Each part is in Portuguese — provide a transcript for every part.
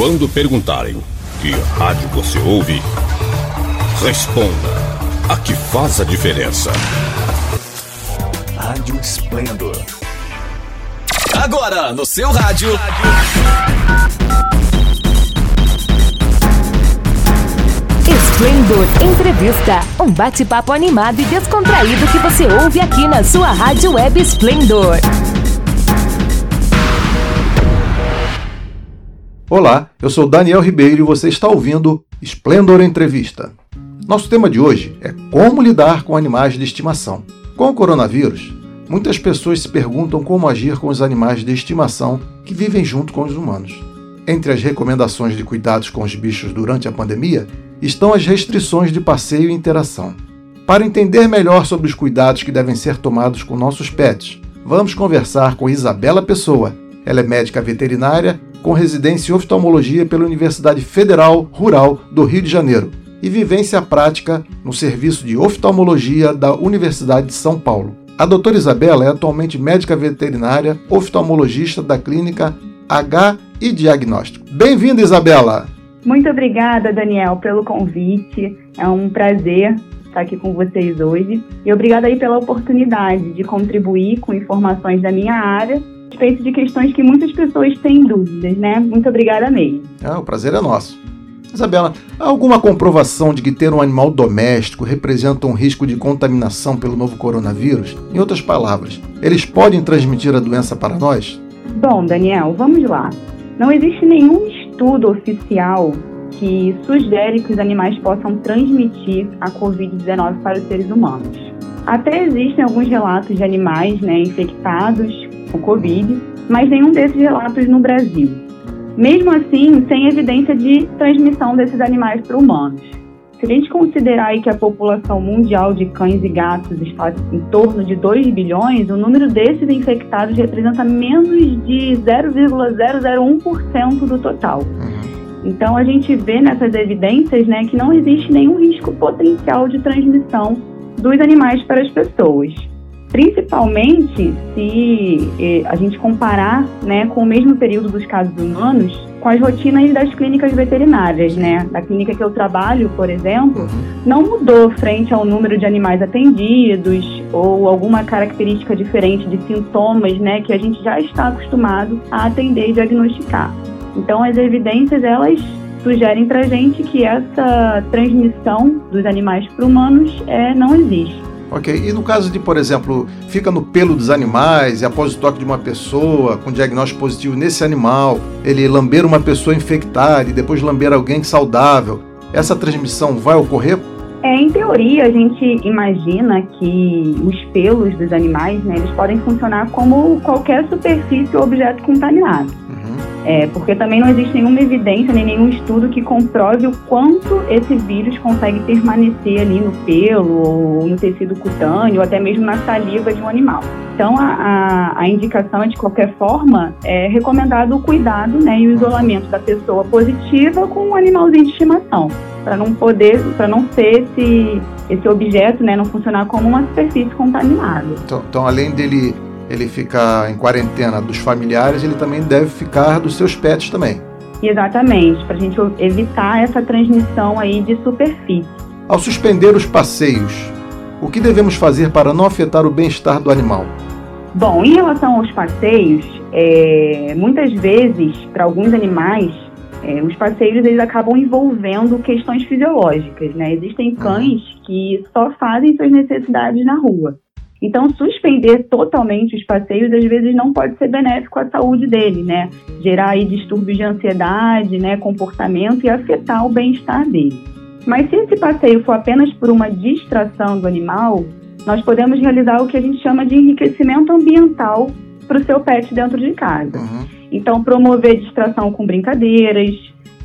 Quando perguntarem que rádio você ouve, responda a que faz a diferença. Rádio Esplendor. Agora no seu rádio. Esplendor Entrevista, um bate-papo animado e descontraído que você ouve aqui na sua rádio web Esplendor. Olá, eu sou Daniel Ribeiro e você está ouvindo Esplendor Entrevista. Nosso tema de hoje é como lidar com animais de estimação. Com o coronavírus, muitas pessoas se perguntam como agir com os animais de estimação que vivem junto com os humanos. Entre as recomendações de cuidados com os bichos durante a pandemia estão as restrições de passeio e interação. Para entender melhor sobre os cuidados que devem ser tomados com nossos pets, vamos conversar com Isabela Pessoa. Ela é médica veterinária com residência em oftalmologia pela Universidade Federal Rural do Rio de Janeiro e vivência prática no serviço de oftalmologia da Universidade de São Paulo. A doutora Isabela é atualmente médica veterinária, oftalmologista da clínica H e Diagnóstico. Bem-vinda, Isabela! Muito obrigada, Daniel, pelo convite. É um prazer estar aqui com vocês hoje. E obrigada aí pela oportunidade de contribuir com informações da minha área respeito de questões que muitas pessoas têm dúvidas, né? Muito obrigada mesmo. Ah, o prazer é nosso. Isabela, há alguma comprovação de que ter um animal doméstico representa um risco de contaminação pelo novo coronavírus? Em outras palavras, eles podem transmitir a doença para nós? Bom, Daniel, vamos lá. Não existe nenhum estudo oficial que sugere que os animais possam transmitir a Covid-19 para os seres humanos. Até existem alguns relatos de animais né, infectados com Covid, mas nenhum desses relatos no Brasil. Mesmo assim, sem evidência de transmissão desses animais para humanos. Se a gente considerar aí que a população mundial de cães e gatos está em torno de 2 bilhões, o número desses infectados representa menos de 0,001% do total. Então a gente vê nessas evidências né, que não existe nenhum risco potencial de transmissão dos animais para as pessoas principalmente se eh, a gente comparar né, com o mesmo período dos casos humanos com as rotinas das clínicas veterinárias, né? Da clínica que eu trabalho, por exemplo, não mudou frente ao número de animais atendidos ou alguma característica diferente de sintomas, né, que a gente já está acostumado a atender e diagnosticar. Então, as evidências elas sugerem para a gente que essa transmissão dos animais para humanos é, não existe. Ok. E no caso de, por exemplo, fica no pelo dos animais e após o toque de uma pessoa com diagnóstico positivo nesse animal, ele lamber uma pessoa infectada e depois lamber alguém saudável, essa transmissão vai ocorrer? É, em teoria, a gente imagina que os pelos dos animais, né, eles podem funcionar como qualquer superfície ou objeto contaminado. É, porque também não existe nenhuma evidência, nem nenhum estudo que comprove o quanto esse vírus consegue permanecer ali no pelo, ou no tecido cutâneo, ou até mesmo na saliva de um animal. Então, a, a, a indicação é, de qualquer forma, é recomendado o cuidado né, e o isolamento da pessoa positiva com o um animalzinho de estimação, para não poder, para não ser esse, esse objeto, né, não funcionar como uma superfície contaminada. Então, então além dele ele ficar em quarentena dos familiares, ele também deve ficar dos seus pets também. Exatamente, para a gente evitar essa transmissão aí de superfície. Ao suspender os passeios, o que devemos fazer para não afetar o bem-estar do animal? Bom, em relação aos passeios, é, muitas vezes, para alguns animais, é, os passeios eles acabam envolvendo questões fisiológicas, né? Existem cães que só fazem suas necessidades na rua. Então, suspender totalmente os passeios às vezes não pode ser benéfico à saúde dele, né? Gerar aí distúrbios de ansiedade, né, comportamento e afetar o bem-estar dele. Mas se esse passeio for apenas por uma distração do animal, nós podemos realizar o que a gente chama de enriquecimento ambiental para o seu pet dentro de casa. Uhum. Então, promover distração com brincadeiras,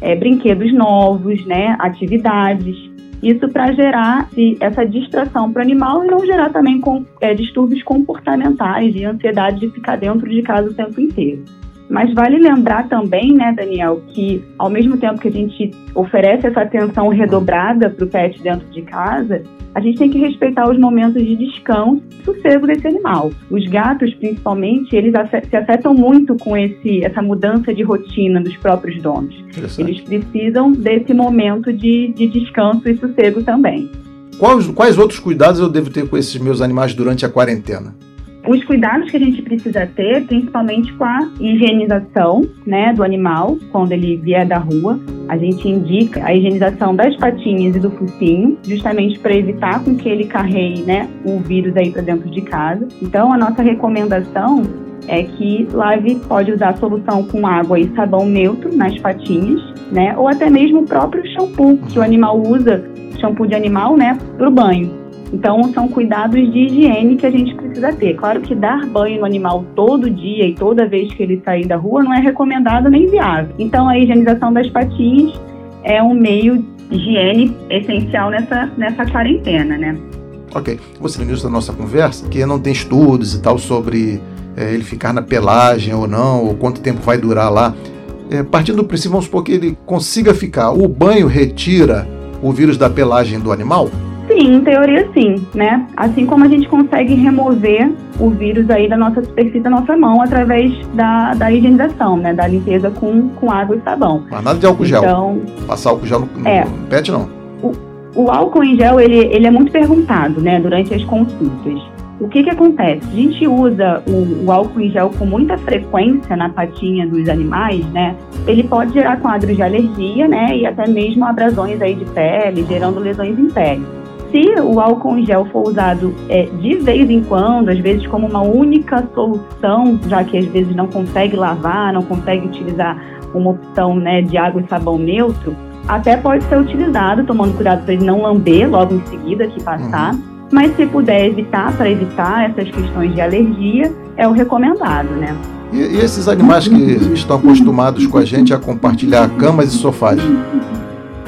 é, brinquedos novos, né, atividades isso para gerar essa distração para o animal e não gerar também com, é, distúrbios comportamentais e ansiedade de ficar dentro de casa o tempo inteiro. Mas vale lembrar também, né, Daniel, que ao mesmo tempo que a gente oferece essa atenção redobrada para o pet dentro de casa, a gente tem que respeitar os momentos de descanso e sossego desse animal. Os gatos, principalmente, eles se afetam muito com esse, essa mudança de rotina dos próprios donos. Eles precisam desse momento de, de descanso e sossego também. Quais, quais outros cuidados eu devo ter com esses meus animais durante a quarentena? Os cuidados que a gente precisa ter, principalmente com a higienização né, do animal, quando ele vier da rua. A gente indica a higienização das patinhas e do focinho, justamente para evitar com que ele carregue né, o vírus aí para dentro de casa. Então, a nossa recomendação é que lave, pode usar solução com água e sabão neutro nas patinhas, né? Ou até mesmo o próprio shampoo que o animal usa, shampoo de animal, né, para o banho. Então, são cuidados de higiene que a gente precisa ter. Claro que dar banho no animal todo dia e toda vez que ele sair da rua não é recomendado nem viável. Então, a higienização das patinhas é um meio de higiene essencial nessa, nessa quarentena, né? Ok. Você no início da nossa conversa que não tem estudos e tal sobre é, ele ficar na pelagem ou não, ou quanto tempo vai durar lá. É, partindo do princípio, vamos supor que ele consiga ficar. O banho retira o vírus da pelagem do animal? Sim, em teoria sim, né? Assim como a gente consegue remover o vírus aí da nossa superfície da nossa mão através da, da higienização, né? Da limpeza com, com água e sabão. Mas nada de álcool gel. Então, Passar álcool gel no, no, é, no pet, não. O, o álcool em gel, ele, ele é muito perguntado, né? Durante as consultas. O que que acontece? A gente usa o, o, álcool em gel com muita frequência na patinha dos animais, né? Ele pode gerar quadros de alergia, né? E até mesmo abrasões aí de pele, gerando lesões em pele se o álcool em gel for usado é, de vez em quando, às vezes como uma única solução, já que às vezes não consegue lavar, não consegue utilizar uma opção né, de água e sabão neutro, até pode ser utilizado, tomando cuidado para ele não lamber logo em seguida que passar. Uhum. Mas se puder evitar, para evitar essas questões de alergia, é o recomendado, né? E, e esses animais que estão acostumados com a gente a compartilhar camas e sofás?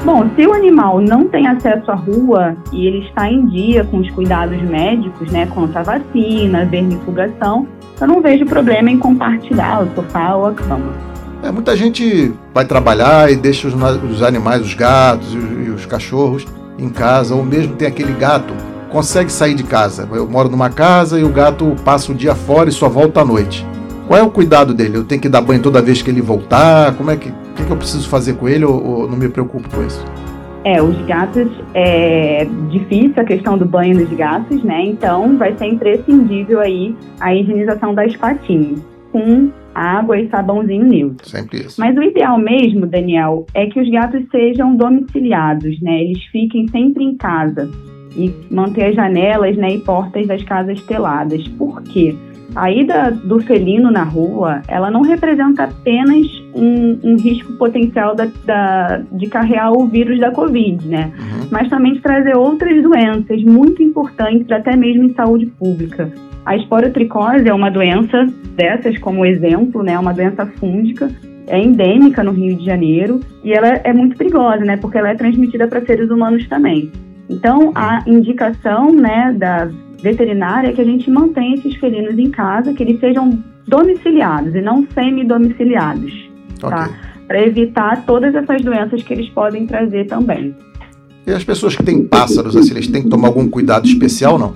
Bom, se o animal não tem acesso à rua e ele está em dia com os cuidados médicos, né, contra a vacina, vermifugação, eu não vejo problema em compartilhar o sofá ou a cama. É, muita gente vai trabalhar e deixa os, os animais, os gatos e os, e os cachorros em casa, ou mesmo tem aquele gato consegue sair de casa. Eu moro numa casa e o gato passa o dia fora e só volta à noite. Qual é o cuidado dele? Eu tenho que dar banho toda vez que ele voltar? Como é que, que, que eu preciso fazer com ele ou, ou, não me preocupo com isso? É, os gatos é difícil a questão do banho dos gatos, né? Então vai ser imprescindível aí a higienização das patinhas com água e sabãozinho neutro. Sempre isso. Mas o ideal mesmo, Daniel, é que os gatos sejam domiciliados, né? Eles fiquem sempre em casa e manter as janelas né, e portas das casas teladas. Por quê? A ida do felino na rua, ela não representa apenas um, um risco potencial da, da, de carregar o vírus da Covid, né? Uhum. Mas também de trazer outras doenças muito importantes, até mesmo em saúde pública. A esporotricose é uma doença dessas, como exemplo, né? Uma doença fúngica, é endêmica no Rio de Janeiro e ela é muito perigosa, né? Porque ela é transmitida para seres humanos também. Então, a indicação, né, da veterinária é que a gente mantenha esses felinos em casa, que eles sejam domiciliados e não semi-domiciliados, tá? okay. tá? Para evitar todas essas doenças que eles podem trazer também. E as pessoas que têm pássaros, assim, eles têm que tomar algum cuidado especial, não?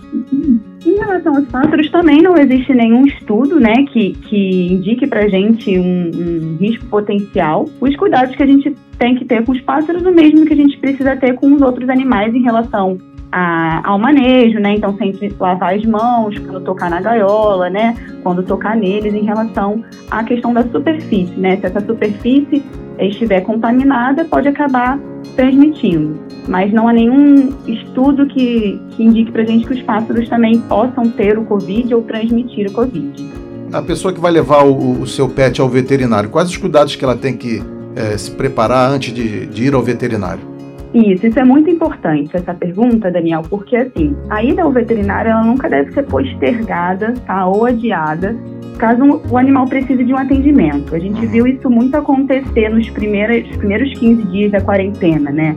Em relação aos pássaros, também não existe nenhum estudo né, que, que indique para gente um, um risco potencial. Os cuidados que a gente tem que ter com os pássaros, o mesmo que a gente precisa ter com os outros animais em relação a, ao manejo, né? Então sempre lavar as mãos quando tocar na gaiola, né? Quando tocar neles em relação à questão da superfície, né? Se essa superfície estiver contaminada, pode acabar transmitindo. Mas não há nenhum estudo que, que indique para gente que os pássaros também possam ter o Covid ou transmitir o Covid. A pessoa que vai levar o, o seu pet ao veterinário, quais os cuidados que ela tem que é, se preparar antes de, de ir ao veterinário? Isso, isso é muito importante, essa pergunta, Daniel, porque assim, a ida ao veterinário ela nunca deve ser postergada, tá? Ou adiada, caso o animal precise de um atendimento. A gente viu isso muito acontecer nos primeiros, primeiros 15 dias da quarentena, né?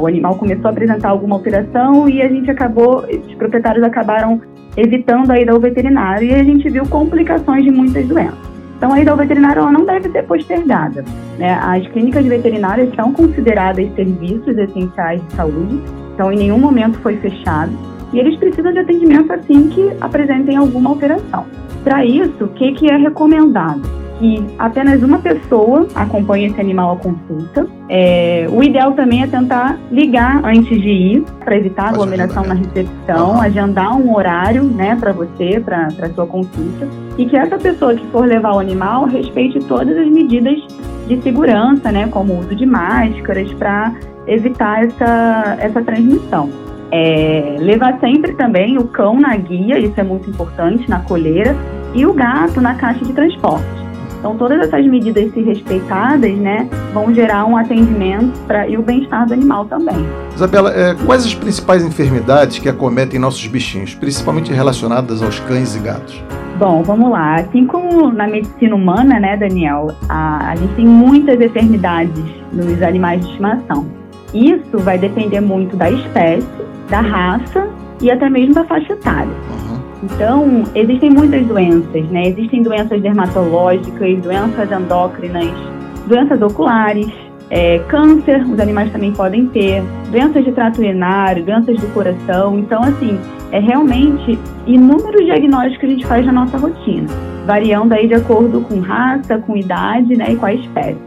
o animal começou a apresentar alguma alteração e a gente acabou, os proprietários acabaram evitando a ida ao veterinário e a gente viu complicações de muitas doenças. Então, a ida ao veterinário ela não deve ser postergada. Né? As clínicas veterinárias são consideradas serviços essenciais de saúde, então em nenhum momento foi fechado, e eles precisam de atendimento assim que apresentem alguma alteração. Para isso, o que, que é recomendado? Que apenas uma pessoa acompanhe esse animal à consulta. É, o ideal também é tentar ligar antes de ir, para evitar aglomeração na recepção, uhum. agendar um horário né, para você, para sua consulta, e que essa pessoa que for levar o animal respeite todas as medidas de segurança, né, como o uso de máscaras, para evitar essa, essa transmissão. É, levar sempre também o cão na guia, isso é muito importante, na coleira, e o gato na caixa de transporte. Então, todas essas medidas, se respeitadas, né, vão gerar um atendimento pra, e o bem-estar do animal também. Isabela, é, quais as principais enfermidades que acometem nossos bichinhos, principalmente relacionadas aos cães e gatos? Bom, vamos lá. Assim como na medicina humana, né, Daniel, a, a gente tem muitas enfermidades nos animais de estimação. Isso vai depender muito da espécie, da raça e até mesmo da faixa etária. Então, existem muitas doenças, né? Existem doenças dermatológicas, doenças endócrinas, doenças oculares, é, câncer, os animais também podem ter, doenças de trato urinário, doenças do coração. Então, assim, é realmente inúmeros diagnósticos que a gente faz na nossa rotina, variando aí de acordo com raça, com idade, né, e com a espécie.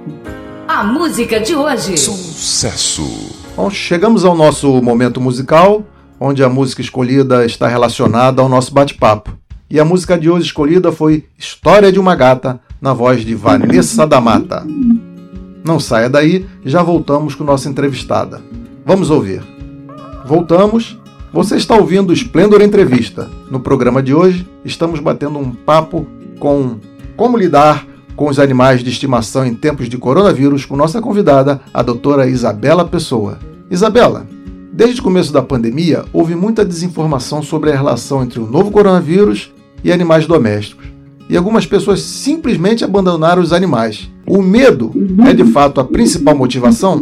A música de hoje. Sucesso. Bom, chegamos ao nosso momento musical onde a música escolhida está relacionada ao nosso bate-papo. E a música de hoje escolhida foi História de uma Gata, na voz de Vanessa da Mata. Não saia daí, já voltamos com nossa entrevistada. Vamos ouvir. Voltamos. Você está ouvindo o Esplendor Entrevista. No programa de hoje, estamos batendo um papo com como lidar com os animais de estimação em tempos de coronavírus com nossa convidada, a doutora Isabela Pessoa. Isabela, Desde o começo da pandemia, houve muita desinformação sobre a relação entre o novo coronavírus e animais domésticos. E algumas pessoas simplesmente abandonaram os animais. O medo uhum. é de fato a principal motivação?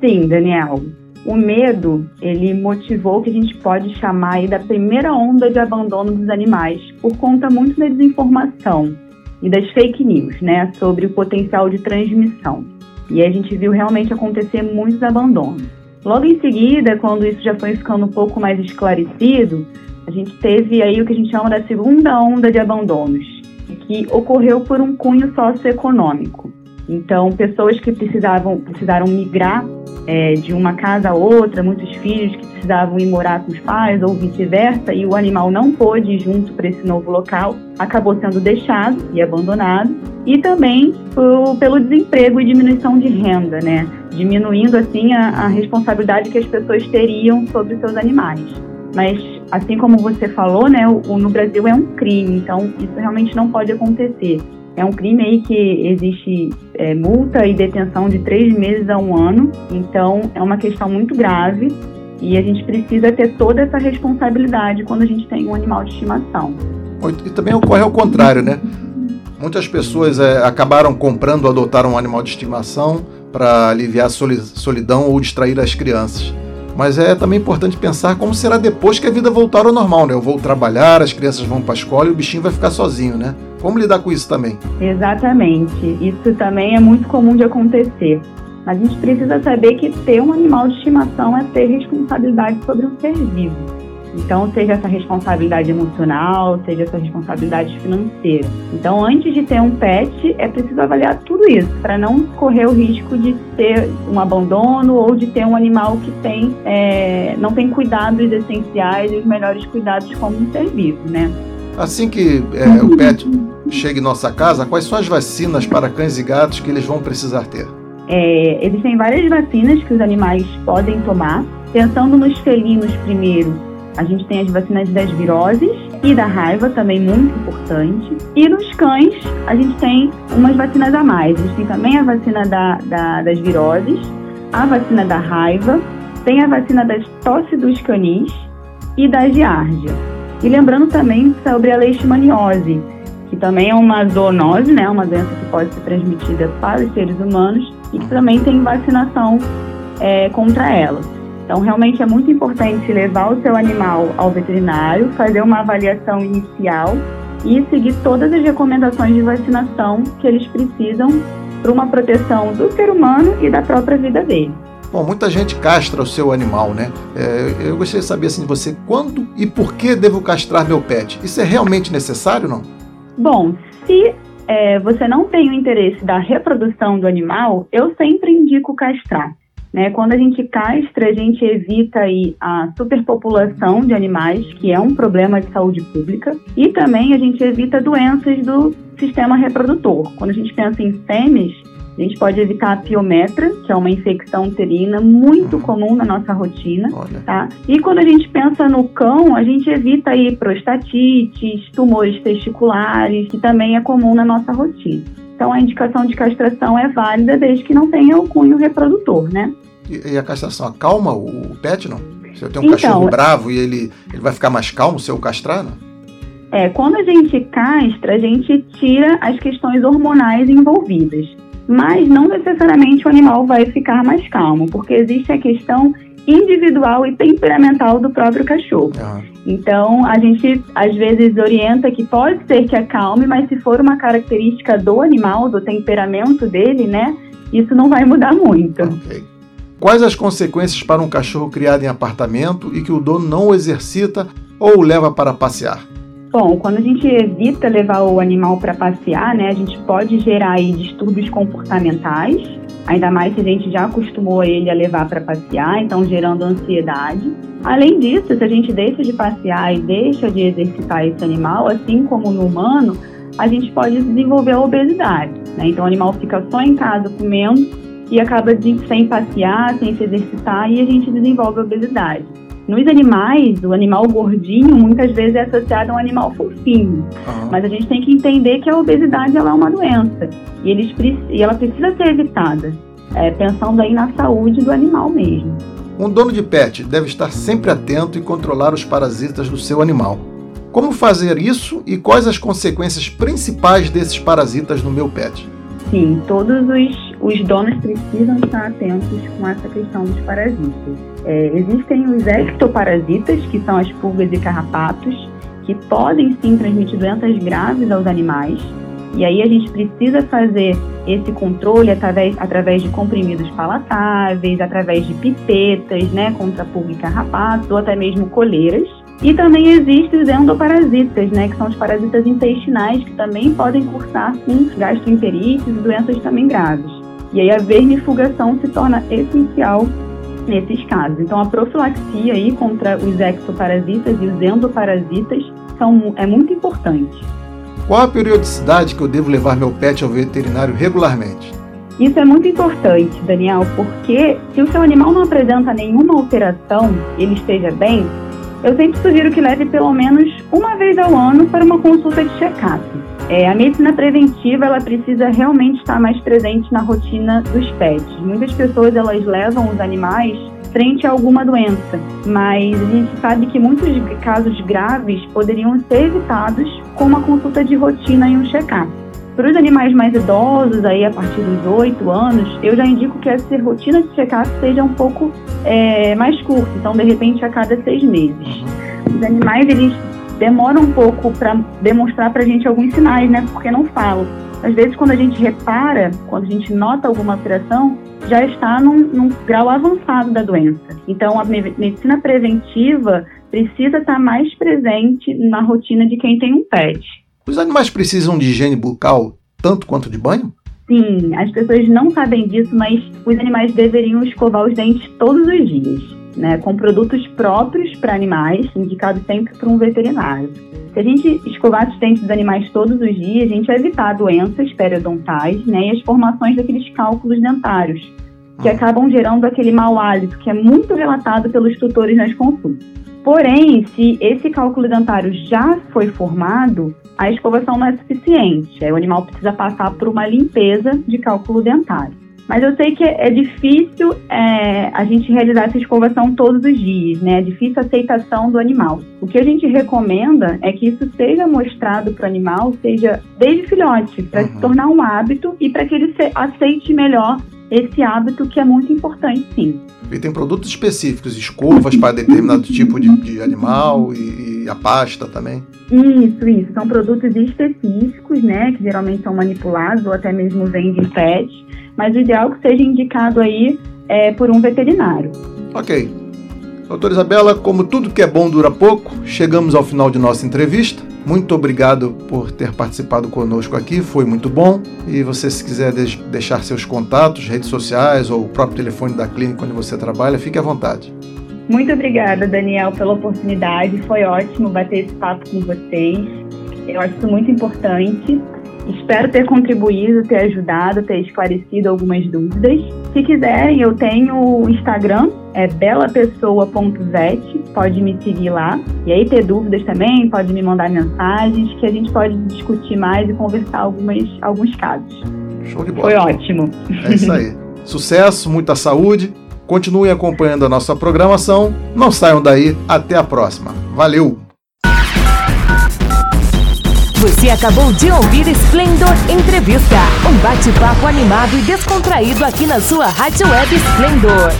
Sim, Daniel. O medo, ele motivou o que a gente pode chamar aí da primeira onda de abandono dos animais, por conta muito da desinformação e das fake news, né, sobre o potencial de transmissão. E a gente viu realmente acontecer muitos abandonos. Logo em seguida, quando isso já foi ficando um pouco mais esclarecido, a gente teve aí o que a gente chama da segunda onda de abandonos, que ocorreu por um cunho socioeconômico. Então, pessoas que precisavam precisaram migrar é, de uma casa a outra, muitos filhos que precisavam ir morar com os pais ou vice-versa, e o animal não pôde ir junto para esse novo local, acabou sendo deixado e abandonado. E também por, pelo desemprego e diminuição de renda, né? Diminuindo assim a, a responsabilidade que as pessoas teriam sobre seus animais. Mas, assim como você falou, né, o, no Brasil é um crime, então isso realmente não pode acontecer. É um crime aí que existe é, multa e detenção de três meses a um ano, então é uma questão muito grave e a gente precisa ter toda essa responsabilidade quando a gente tem um animal de estimação. E também ocorre ao contrário, né? Muitas pessoas é, acabaram comprando ou adotaram um animal de estimação para aliviar a solidão ou distrair as crianças. Mas é também importante pensar como será depois que a vida voltar ao normal, né? Eu vou trabalhar, as crianças vão para a escola e o bichinho vai ficar sozinho, né? Como lidar com isso também? Exatamente. Isso também é muito comum de acontecer. A gente precisa saber que ter um animal de estimação é ter responsabilidade sobre um ser vivo. Então, seja essa responsabilidade emocional, seja essa responsabilidade financeira. Então, antes de ter um pet, é preciso avaliar tudo isso, para não correr o risco de ter um abandono ou de ter um animal que tem, é, não tem cuidados essenciais e os melhores cuidados como um ser vivo, né? Assim que é, o pet chega em nossa casa, quais são as vacinas para cães e gatos que eles vão precisar ter? É, existem várias vacinas que os animais podem tomar. Pensando nos felinos primeiro, a gente tem as vacinas das viroses e da raiva, também muito importante. E nos cães, a gente tem umas vacinas a mais. A gente tem também a vacina da, da, das viroses, a vacina da raiva, tem a vacina das tosse dos canis e da giardia. E lembrando também sobre a leishmaniose, que também é uma zoonose, né, uma doença que pode ser transmitida para os seres humanos e que também tem vacinação é, contra ela. Então, realmente é muito importante levar o seu animal ao veterinário, fazer uma avaliação inicial e seguir todas as recomendações de vacinação que eles precisam para uma proteção do ser humano e da própria vida dele. Bom, muita gente castra o seu animal, né? É, eu gostaria de saber assim, de você quando e por que devo castrar meu pet? Isso é realmente necessário não? Bom, se é, você não tem o interesse da reprodução do animal, eu sempre indico castrar. Né? Quando a gente castra, a gente evita aí a superpopulação de animais, que é um problema de saúde pública, e também a gente evita doenças do sistema reprodutor. Quando a gente pensa em fêmeas, a gente pode evitar a piometra, que é uma infecção uterina muito uhum. comum na nossa rotina, tá? E quando a gente pensa no cão, a gente evita aí prostatites, tumores testiculares, que também é comum na nossa rotina. Então a indicação de castração é válida desde que não tenha o cunho reprodutor, né? E, e a castração acalma o pet, não? Se eu tenho um então, cachorro bravo e ele, ele vai ficar mais calmo se eu castrar, não? É, quando a gente castra, a gente tira as questões hormonais envolvidas mas não necessariamente o animal vai ficar mais calmo, porque existe a questão individual e temperamental do próprio cachorro. Então, a gente às vezes orienta que pode ser que acalme, mas se for uma característica do animal, do temperamento dele, né, isso não vai mudar muito. Okay. Quais as consequências para um cachorro criado em apartamento e que o dono não o exercita ou o leva para passear? Bom, quando a gente evita levar o animal para passear, né, a gente pode gerar aí distúrbios comportamentais, ainda mais se a gente já acostumou ele a levar para passear, então gerando ansiedade. Além disso, se a gente deixa de passear e deixa de exercitar esse animal, assim como no humano, a gente pode desenvolver a obesidade. Né? Então o animal fica só em casa comendo e acaba sem passear, sem se exercitar e a gente desenvolve a obesidade. Nos animais, o animal gordinho muitas vezes é associado a um animal fofinho. Uhum. Mas a gente tem que entender que a obesidade ela é uma doença e, eles, e ela precisa ser evitada, é, pensando aí na saúde do animal mesmo. Um dono de pet deve estar sempre atento e controlar os parasitas do seu animal. Como fazer isso e quais as consequências principais desses parasitas no meu pet? Sim, todos os, os donos precisam estar atentos com essa questão dos parasitas. É, existem os ectoparasitas, que são as pulgas e carrapatos, que podem sim transmitir doenças graves aos animais. E aí a gente precisa fazer esse controle através, através de comprimidos palatáveis, através de pipetas, né, contra pulga e carrapato, ou até mesmo coleiras. E também existem os endoparasitas, né, que são os parasitas intestinais, que também podem cursar com gastroenterites e doenças também graves. E aí a vermifugação se torna essencial nesses casos. Então a profilaxia aí contra os exoparasitas e os endoparasitas são, é muito importante. Qual a periodicidade que eu devo levar meu pet ao veterinário regularmente? Isso é muito importante, Daniel, porque se o seu animal não apresenta nenhuma alteração, ele esteja bem, eu sempre sugiro que leve pelo menos uma vez ao ano para uma consulta de check-up. É, a medicina preventiva ela precisa realmente estar mais presente na rotina dos pets. Muitas pessoas elas levam os animais frente a alguma doença, mas a gente sabe que muitos casos graves poderiam ser evitados com uma consulta de rotina e um check-up. Para os animais mais idosos, aí a partir dos 8 anos, eu já indico que essa rotina de check-up seja um pouco é, mais curta, então de repente a cada seis meses. Uhum. Os animais eles demoram um pouco para demonstrar para a gente alguns sinais, né? Porque não falam. Às vezes, quando a gente repara, quando a gente nota alguma alteração, já está num, num grau avançado da doença. Então, a medicina preventiva precisa estar mais presente na rotina de quem tem um pet. Os animais precisam de higiene bucal tanto quanto de banho? Sim, as pessoas não sabem disso, mas os animais deveriam escovar os dentes todos os dias, né, com produtos próprios para animais, indicados sempre por um veterinário. Se a gente escovar os dentes dos animais todos os dias, a gente vai evitar doenças periodontais né, e as formações daqueles cálculos dentários, que ah. acabam gerando aquele mau hálito que é muito relatado pelos tutores nas consultas. Porém, se esse cálculo dentário já foi formado, a escovação não é suficiente. Aí o animal precisa passar por uma limpeza de cálculo dentário. Mas eu sei que é difícil é, a gente realizar essa escovação todos os dias, né? É difícil a aceitação do animal. O que a gente recomenda é que isso seja mostrado para o animal, seja desde filhote, para uhum. se tornar um hábito e para que ele aceite melhor esse hábito que é muito importante, sim. E tem produtos específicos, escovas para determinado tipo de, de animal e, e a pasta também. Isso, isso. São produtos específicos, né? Que geralmente são manipulados ou até mesmo vendem pets. Mas o ideal é que seja indicado aí é, por um veterinário. Ok. Doutora Isabela, como tudo que é bom dura pouco, chegamos ao final de nossa entrevista. Muito obrigado por ter participado conosco aqui, foi muito bom. E você, se quiser deixar seus contatos, redes sociais ou o próprio telefone da clínica onde você trabalha, fique à vontade. Muito obrigada, Daniel, pela oportunidade. Foi ótimo bater esse papo com vocês. Eu acho isso muito importante. Espero ter contribuído, ter ajudado, ter esclarecido algumas dúvidas. Se quiserem, eu tenho o Instagram, é belapessoa.vet, pode me seguir lá. E aí ter dúvidas também, pode me mandar mensagens, que a gente pode discutir mais e conversar algumas, alguns casos. Show de bola. Foi ótimo. É isso aí. Sucesso, muita saúde. Continuem acompanhando a nossa programação. Não saiam daí. Até a próxima. Valeu! Você acabou de ouvir Splendor Entrevista, um bate-papo animado e descontraído aqui na sua Rádio Web Splendor.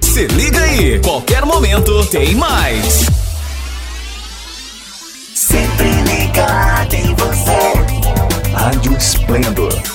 Se liga aí, qualquer momento tem mais. Sempre ligado em você. Rádio Splendor